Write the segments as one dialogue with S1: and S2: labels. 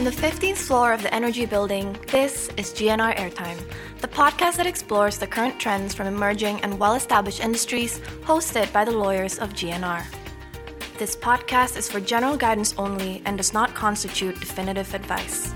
S1: from the 15th floor of the Energy Building, this is GNR Airtime, the podcast that explores the current trends from emerging and well established industries, hosted by the lawyers of GNR. This podcast is for general guidance only and does not constitute definitive advice.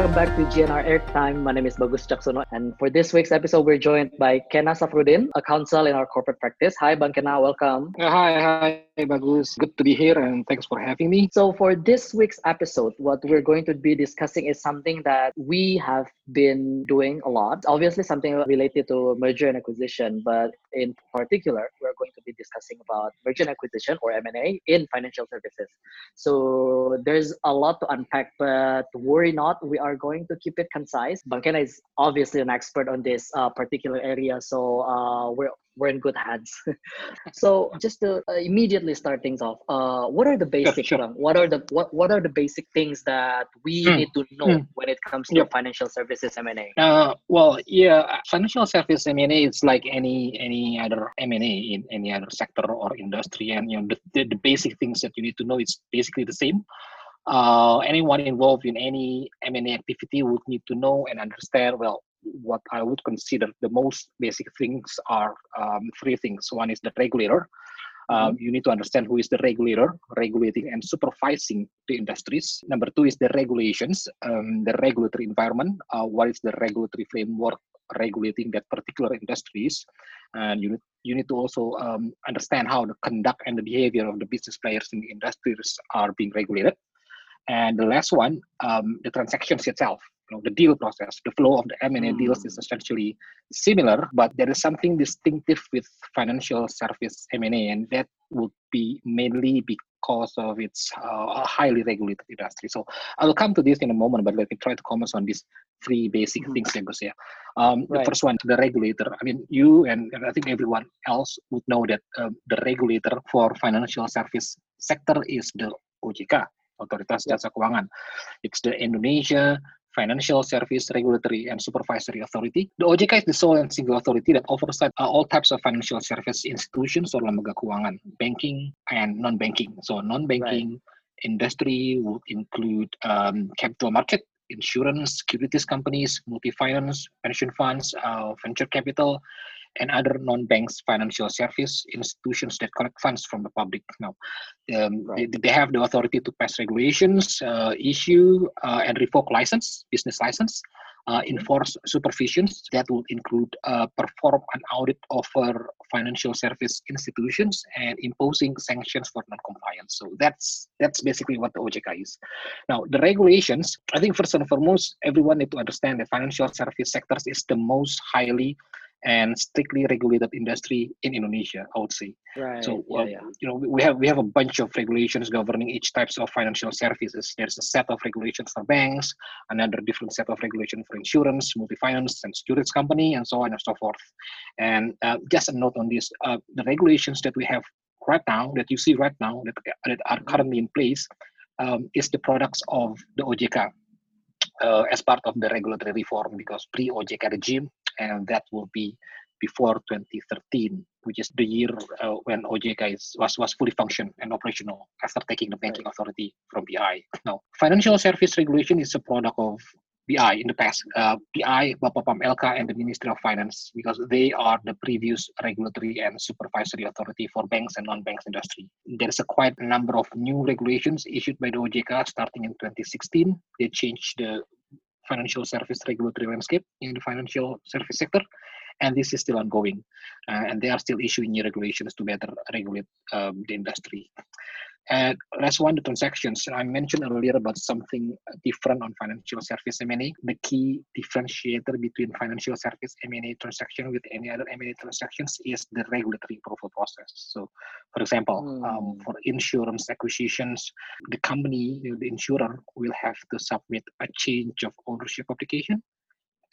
S2: Welcome back to GNR Airtime. My name is Bagus Jaksono and for this week's episode we're joined by Kena Safrudin, a counsel in our corporate practice. Hi Bang Kena, welcome.
S3: Uh, hi, hi, hi Bagus. Good to be here and thanks for having me.
S2: So for this week's episode, what we're going to be discussing is something that we have been doing a lot. Obviously something related to merger and acquisition, but in particular, we're going to be discussing about merger and acquisition or M&A in financial services. So there's a lot to unpack, but worry not, we are going to keep it concise. Bang Kena is obviously an expert on this uh, particular area, so uh, we're we're in good hands. so just to uh, immediately start things off, uh, what are the basic
S3: sure.
S2: what are the what, what are the basic things that we
S3: Hmm.
S2: need to know
S3: Hmm.
S2: when it comes to
S3: Yep.
S2: financial services M&A?
S3: Uh, well, yeah, financial service M&A is like any any other M&A in any other sector or industry, and you know the, the, the basic things that you need to know is basically the same. Uh, anyone involved in any M&A activity would need to know and understand well what I would consider the most basic things are um, three things. One is the regulator. Um, you need to understand who is the regulator, regulating and supervising the industries. Number two is the regulations, um, the regulatory environment. Uh, what is the regulatory framework regulating that particular industries? And you need, you need to also um, understand how the conduct and the behavior of the business players in the industries are being regulated. And the last one, um, the transactions itself, you know, the deal process, the flow of the M&A deals is essentially similar, but there is something distinctive with financial service M&A, and that would be mainly because of its uh, highly regulated industry. So I will come to this in a moment, but let me try to comment on these three basic
S2: Mhm.
S3: things. Yeah. Um,
S2: Right.
S3: The first one, the regulator. I mean, you and, and I think everyone else would know that um, the regulator for financial service sector is the OJK, Otoritas. Jasa Keuangan. It's the Indonesia Financial Service Regulatory and Supervisory Authority. The OJK is the sole and single authority that oversight uh, all types of financial service institutions or lembaga keuangan, banking and non-banking. So non-banking industry would include um, capital market, insurance, securities companies, multi-finance, pension funds, uh, venture capital, and other non-banks financial service institutions that collect funds from the public. Now, um,
S2: Right.
S3: they, they have the authority to pass regulations, uh, issue uh, and revoke license, business license, uh, enforce supervisions that would include uh, perform an audit over financial service institutions and imposing sanctions for non-compliance. So that's that's basically what the OJK is. Now the regulations, I think first and foremost, everyone need to understand that financial service sectors is the most highly and strictly regulated industry in Indonesia. I would say.
S2: Right.
S3: So
S2: yeah,
S3: uh,
S2: yeah.
S3: you know we have we have a bunch of regulations governing each types of financial services. There's a set of regulations for banks, another different set of regulation for insurance, multi-finance, and securities company, and so on and so forth. And uh, just a note on this: uh, the regulations that we have right now, that you see right now, that, that are currently in place, um, is the products of the OJK uh, as part of the regulatory reform because pre-OJK regime, and that will be before 2013, which is the year uh, when OJK is, was was fully functional and operational after taking the banking authority from BI. Now, financial service regulation is a product of BI in the past. Uh, BI, Bapepam LK, and the Ministry of Finance because they are the previous regulatory and supervisory authority for banks and non-banks industry. There's a quite number of new regulations issued by the OJK starting in 2016. They changed the financial service regulatory landscape in the financial service sector and this is still ongoing uh, and they are still issuing new regulations to better regulate um, the industry and last one the transactions. I mentioned earlier about something different on financial service m&a. The key differentiator between financial service m&a transaction with any other m&a transactions is the regulatory approval process. So for example um,
S2: Hmm.
S3: for insurance acquisitions the company the insurer will have to submit a change of ownership application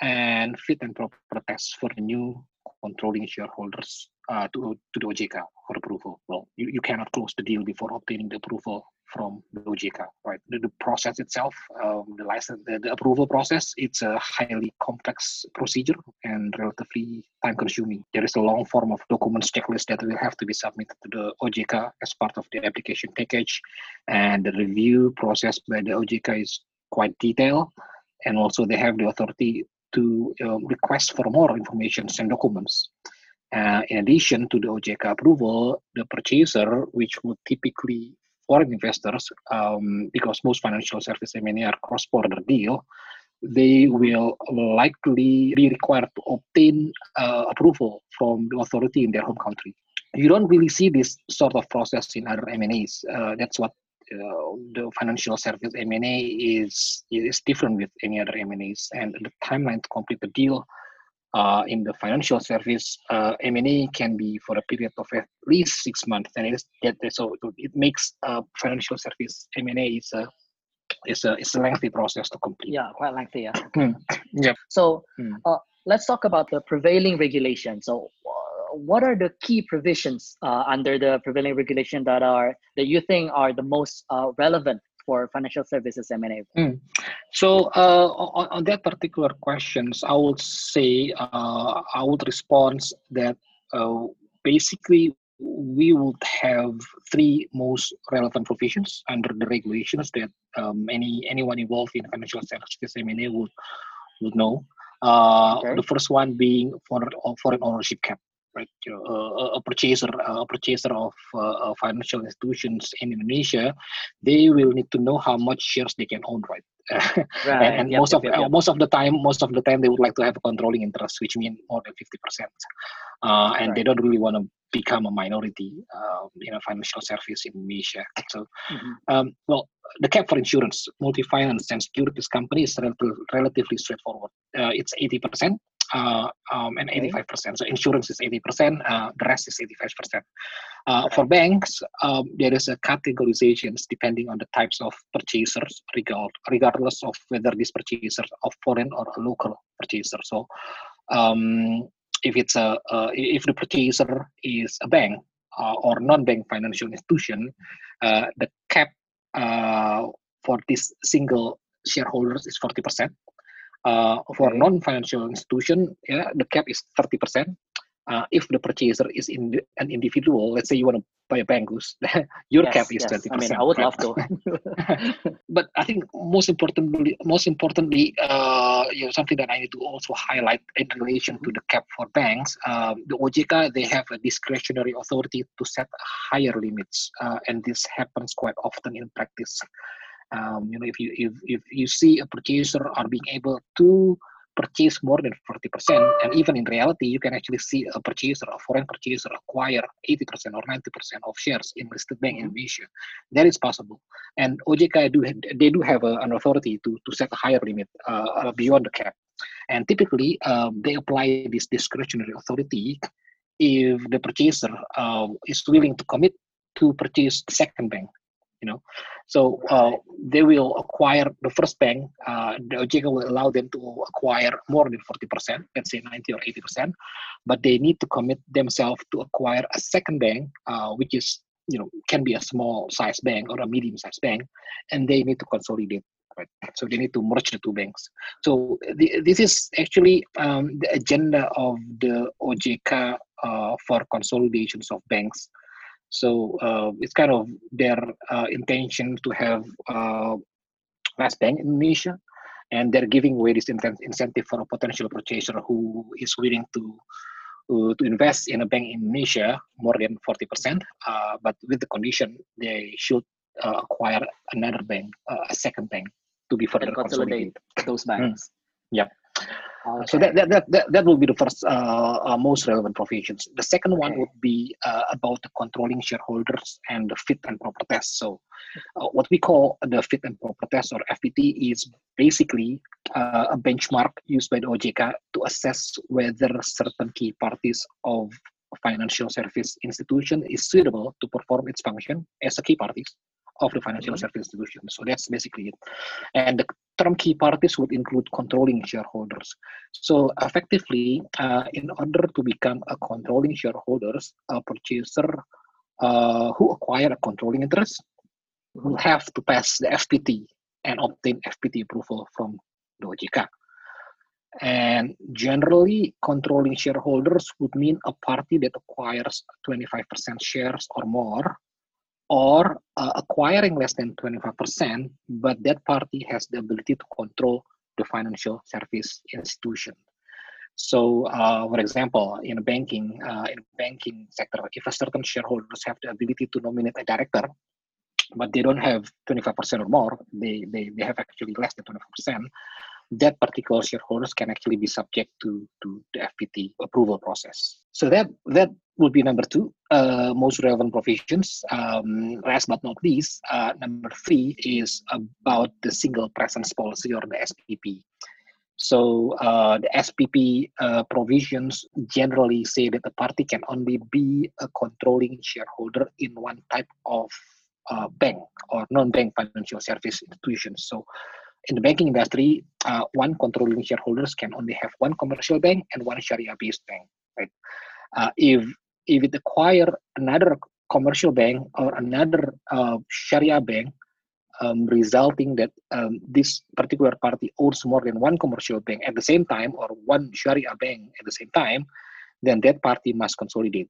S3: and fit and proper tests for the new controlling shareholders uh, to, to the OJK for approval. Well, you, you cannot close the deal before obtaining the approval from the OJK, right? The, the process itself, um, the license, the, the, approval process, it's a highly complex procedure and relatively time consuming. There is a long form of documents checklist that will have to be submitted to the OJK as part of the application package. And the review process by the OJK is quite detailed. And also they have the authority to uh, request for more information and documents. Uh, in addition to the OJK approval, the purchaser, which would typically foreign investors, um, because most financial service M&A are cross-border deal, they will likely be required to obtain uh, approval from the authority in their home country. You don't really see this sort of process in other M&As. Uh, that's what uh, the financial service M&A is is different with any other M&As, and the timeline to complete the deal uh, in the financial service, uh, M&A can be for a period of at least six months, and it is that so it makes uh, financial service M&A is a is a is a lengthy process to complete.
S2: Yeah, quite lengthy. Yeah.
S3: Hmm. yeah.
S2: So mm. let's talk about the prevailing regulation. So uh, what are the key provisions uh, under the prevailing regulation that are that you think are the most uh, relevant for financial services M&A?
S3: Mm. So uh, on, on, that particular questions, I would say uh, I would respond that uh, basically we would have three most relevant provisions under the regulations that um, any anyone involved in financial services M&A would would know. Uh, okay. The first one being foreign foreign ownership cap right? You know, a, a purchaser, a purchaser of uh, financial institutions in Indonesia, they will need to know how much shares they can own, right? right. and, and yep, most yep, of yep, uh, most of the time, most of the time, they would like to have a controlling interest, which means more than fifty percent, uh, and right. they don't really want to become a minority uh, in a financial service in Indonesia. So, mm-hmm. um, well, the cap for insurance, multi-finance, and securities companies is relatively, relatively straightforward. Uh, it's 80%, uh, um, and 85%. So insurance is 80%, uh, the rest is 85%. Uh. For banks, um, there is a categorizations depending on the types of purchasers, regard, regardless of whether these purchasers are foreign or a local purchaser. So um, if it's a uh, if the purchaser is a bank uh, or non-bank financial institution, uh, the cap for this single shareholders is 40%. Uh, for okay. non-financial institution, yeah, the cap is 30%. Uh, if the purchaser is in the, an individual, let's say you want to buy a Bangus, your yes, cap is yes. 20%.
S2: I mean, I would love to.
S3: but I think most importantly, most importantly, uh, you know, something that I need to also highlight in relation to the cap for banks, um, the OJK, they have a discretionary authority to set higher limits. Uh, and this happens quite often in practice. Um, you know, if you if, if you see a purchaser are being able to purchase more than 40%, and even in reality, you can actually see a purchaser, a foreign purchaser, acquire 80% or 90% of shares in listed bank in Asia. That is possible, and OJK do they do have a, an authority to to set a higher limit uh, beyond the cap, and typically um, they apply this discretionary authority if the purchaser uh, is willing to commit to purchase the second bank you know. So uh, they will acquire the first bank uh, the ojk will allow them to acquire more than 40% let's say 90 or 80% but they need to commit themselves to acquire a second bank uh, which is you know can be a small size bank or a medium sized bank and they need to consolidate right? So they need to merge the two banks. So this is actually um, the agenda of the ojk uh, for consolidations of banks so uh, it's kind of their uh, intention to have uh, less bank in Indonesia, and they're giving away this incentive for a potential purchaser who is willing to uh, to invest in a bank in Indonesia more than 40%, uh, but with the condition they should uh, acquire another bank, a second bank, to be further consolidated.
S2: Consolidate those banks.
S3: Mm. Yeah. Okay. So that, that, that, that, will be the first uh, uh, most relevant provisions. The second one would be uh, about the controlling shareholders and the fit and proper test. So uh, what we call the fit and proper test or FPT is basically uh, a benchmark used by the OJK to assess whether certain key parties of financial service institution is suitable to perform its function as a key parties of the financial mm-hmm. service institution. So that's basically it. And the term key parties would include controlling shareholders. So effectively, uh, in order to become a controlling shareholders, a purchaser uh, who acquire a controlling interest will have to pass the FPT and obtain FPT approval from the OJK. And generally, controlling shareholders would mean a party that acquires 25% shares or more, or uh, acquiring less than 25%, but that party has the ability to control the financial service institution. So, uh, for example, in banking uh, in banking sector, if a certain shareholders have the ability to nominate a director, but they don't have 25% or more, they, they, they have actually less than 25%, that particular shareholders can actually be subject to, to the FPT approval process. So that that would be number two, uh, most relevant provisions. Um, last but not least, uh, number three is about the single presence policy or the SPP. So uh, the SPP uh, provisions generally say that the party can only be a controlling shareholder in one type of uh, bank or non-bank financial service institutions. So in the banking industry, uh, one controlling shareholders can only have one commercial bank and one Sharia-based bank. Right? Uh, if if it acquire another commercial bank or another uh, Sharia bank, um, resulting that um, this particular party owns more than one commercial bank at the same time or one Sharia bank at the same time, then that party must consolidate.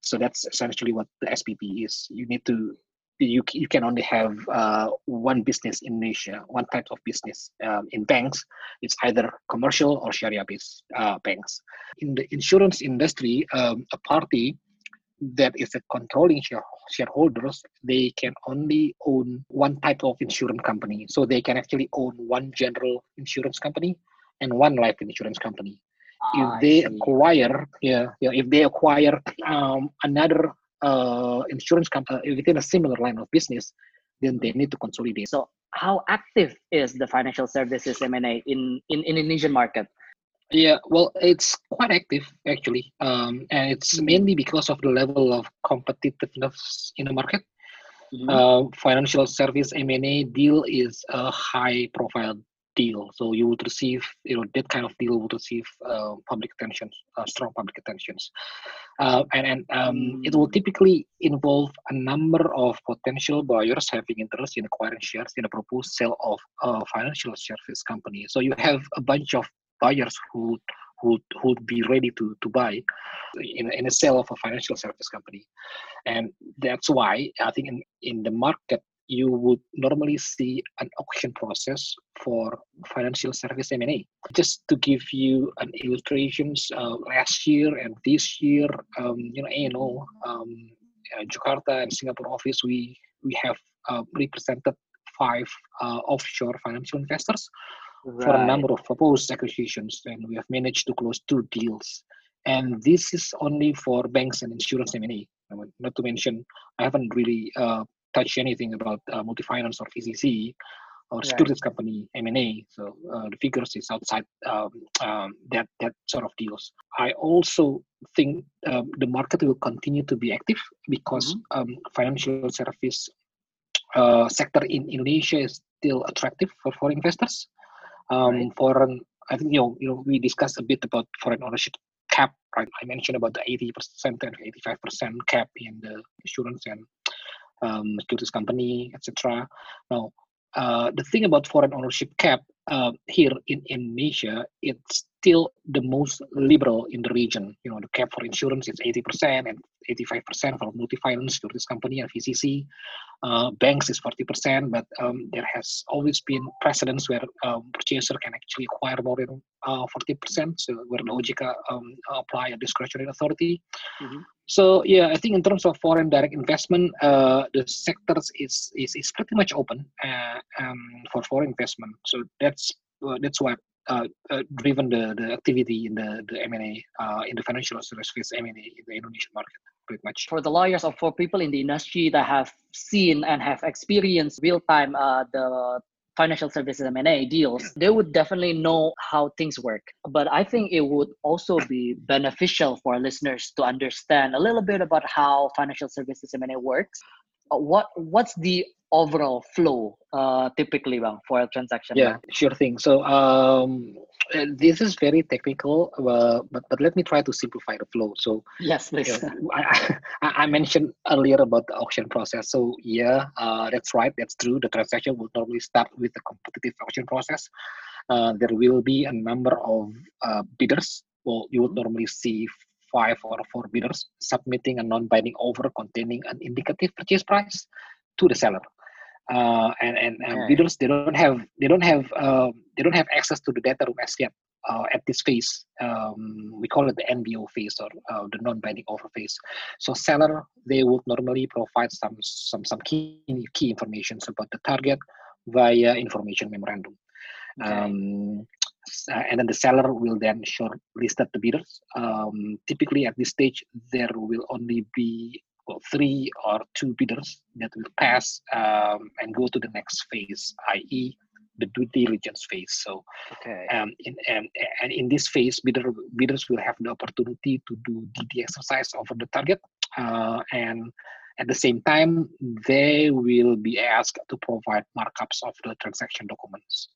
S3: So that's essentially what the SPP is. You need to you, you can only have uh, one business in Indonesia, one type of business. Um, in banks, it's either commercial or Sharia-based uh, banks. In the insurance industry, um, a party that is a controlling share, shareholders, they can only own one type of insurance company. So they can actually own one general insurance company and one life insurance company. if they acquire, yeah, yeah, if they acquire um, another uh, insurance company uh, within a similar line of business, then they need to consolidate.
S2: So, how active is the financial services M&A in in, in Indonesian market?
S3: Yeah, well, it's quite active actually, um, and it's mm-hmm. mainly because of the level of competitiveness in the market. Mm-hmm. Uh, financial service M&A deal is a high profile deal. So you would receive, you know, that kind of deal would receive uh, public attention, uh, strong public attentions, uh, and and um, it will typically involve a number of potential buyers having interest in acquiring shares in a proposed sale of a financial service company. So you have a bunch of buyers who who would be ready to to buy in, in a sale of a financial service company and that's why i think in, in the market you would normally see an auction process for financial service M&A. Just to give you an illustrations, uh, last year and this year, um, you know, A&O, um, uh, Jakarta and Singapore office, we we have uh, represented five uh, offshore financial investors right. for a number of proposed acquisitions, and we have managed to close two deals. And this is only for banks and insurance M&A. Not to mention, I haven't really uh, touch anything about uh, multi-finance or VCC or securities company M&A. So uh, the figures is outside um, um, that that sort of deals. I also think um, the market will continue to be active because mm-hmm. Um, financial service uh, sector in Indonesia is still attractive for foreign investors. Um, right. Foreign, I think you know, you know, we discussed a bit about foreign ownership cap. Right, I mentioned about the 80% and 85% cap in the insurance and um, securities company, etc. Now, uh, the thing about foreign ownership cap uh, here in Indonesia, it's still the most liberal in the region. You know, the cap for insurance is 80% and 85% for multi-finance, securities company and VCC. Uh, banks is 40%, but um, there has always been precedents where um, purchaser can actually acquire more than uh, 40%, so where OJK um, apply a discretionary authority. Mm-hmm. So yeah, I think in terms of foreign direct investment, uh, the sectors is, is is pretty much open uh, um, for foreign investment. So that's uh, that's what uh, driven the, the activity in the the M&A uh, in the financial services M&A in the Indonesian market pretty much.
S2: For the lawyers or for people in the industry that have seen and have experienced real time uh, the financial services M&A deals, they would definitely know how things work. But I think it would also be beneficial for listeners to understand a little bit about how financial services M&A works uh, what what's the overall flow uh, typically bang, for a transaction?
S3: Yeah, sure thing. So um, this is very technical, uh, but but let me try to simplify the flow. So
S2: yes, please.
S3: Yeah, I, I, mentioned earlier about the auction process. So yeah, uh, that's right. That's true. The transaction will normally start with the competitive auction process. Uh, there will be a number of uh, bidders. Well, you would normally see five or four bidders submitting a non-binding offer containing an indicative purchase price to the seller. Uh, and and, and okay. bidders they don't have they don't have uh, they don't have access to the data room as yet uh, at this phase. Um, we call it the NBO phase or uh, the non-binding offer phase. So seller they would normally provide some some some key key information about the target via information memorandum. Okay. Um, uh, and then the seller will then short listed the bidders. Um, typically at this stage, there will only be well, three or two bidders that will pass um, and go to the next phase, i.e., the due diligence phase. So, okay. um, in, um, and in this phase, bidder, bidders will have the opportunity to do DD exercise over the target, uh, and at the same time, they will be asked to provide markups of the transaction documents.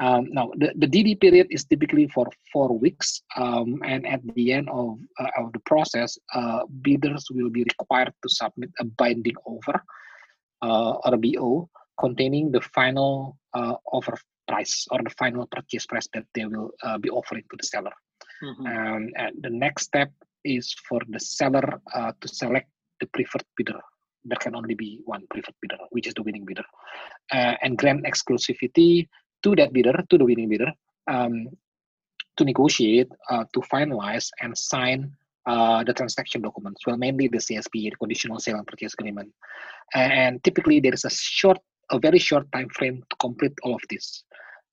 S3: Um, now, the, the DD period is typically for four weeks, um, and at the end of, uh, of the process, uh, bidders will be required to submit a binding offer uh, or a BO containing the final uh, offer price or the final purchase price that they will uh, be offering to the seller. Mm-hmm. Um, and the next step is for the seller uh, to select the preferred bidder there can only be one preferred bidder, which is the winning bidder, uh, and grant exclusivity to that bidder, to the winning bidder, um, to negotiate, uh, to finalize, and sign uh, the transaction documents. Well, mainly the CSP, the conditional sale and purchase agreement. And typically, there is a short, a very short time frame to complete all of this.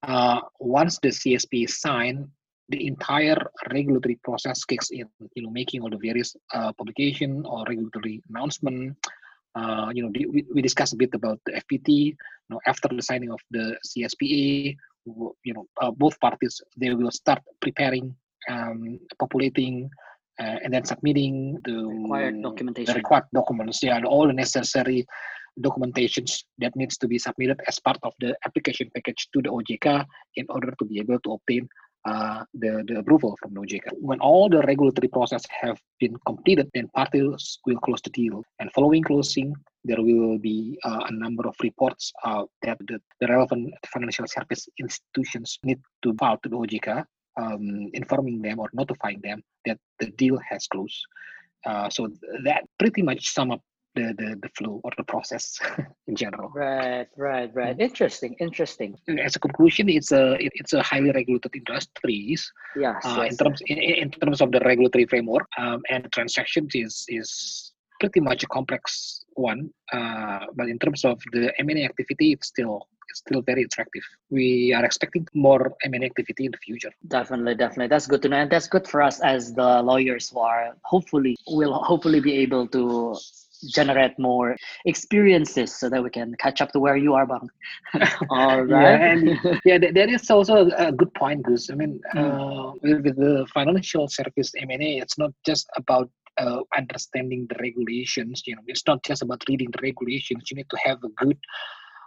S3: Uh, once the CSP is signed, the entire regulatory process kicks in. You know, making all the various uh, publication or regulatory announcement, uh, you know, we, we discussed a bit about the FPT. You know, after the signing of the CSPA, you know, uh, both parties they will start preparing, um, populating, uh, and then submitting the
S2: required documentation,
S3: the required documents. Yeah, all the necessary documentations that needs to be submitted as part of the application package to the OJK in order to be able to obtain uh, the, the approval from OJK. When all the regulatory process have been completed, then parties will close the deal. And following closing, there will be uh, a number of reports uh, that the, the, relevant financial service institutions need to file to the OJK, um, informing them or notifying them that the deal has closed. Uh, so that pretty much sum up the, the, the flow or the process in general.
S2: Right, right, right. Mm. Interesting, interesting.
S3: As a conclusion, it's a it's a highly regulated industry.
S2: Yes,
S3: uh,
S2: yes,
S3: in terms in, in terms of the regulatory framework um, and transactions is is pretty much a complex one. Uh, but in terms of the M&A activity, it's still it's still very attractive. We are expecting more M&A activity in the future.
S2: Definitely, definitely. That's good to know, and that's good for us as the lawyers who are hopefully will hopefully be able to generate more experiences so that we can catch up to where you are bang.
S3: All right. yeah, and, yeah that is also a good point because i mean mm. uh, with, with, the financial service m&a it's not just about uh, understanding the regulations you know it's not just about reading the regulations. You need to have a good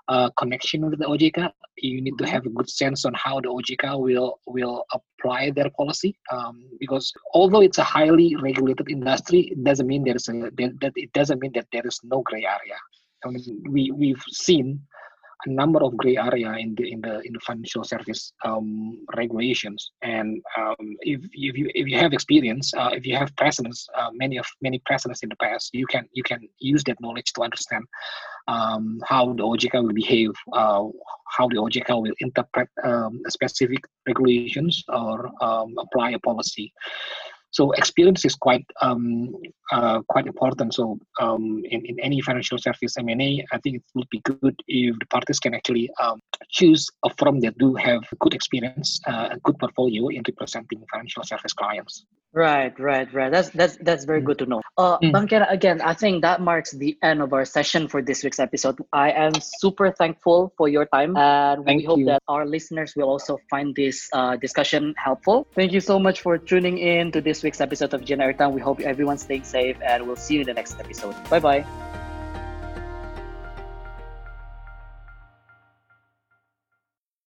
S3: uh, connection with the OJK. You need to mm-hmm. have a good sense on how the OJK will will apply their policy. Um, because although it's a highly regulated industry, it doesn't mean there is a that it doesn't mean that there is no gray area. I mean, we we've seen a number of gray area in the in the in the financial service um, regulations. And um, if if you if you have experience, uh, if you have precedents, uh, many of many precedents in the past, you can you can use that knowledge to understand um, how the OJK will behave, uh, how the OJK will interpret um, specific regulations or um, apply a policy so experience is quite um, uh, quite important. So um, in, in any financial service M&A, I think it would be good if the parties can actually um, choose a firm that do have good experience, uh, a good portfolio in representing financial service clients.
S2: Right, right, right. That's that's that's very good to know. Uh, mm. Bang Kena, again, I think that marks the end of our session for this week's episode. I am super thankful for your time, and Thank we hope you. that our listeners will also find this uh, discussion helpful. Thank you so much for tuning in to this week's episode of GNR Airtime. We hope everyone's staying safe, and we'll see you in the next episode. Bye bye.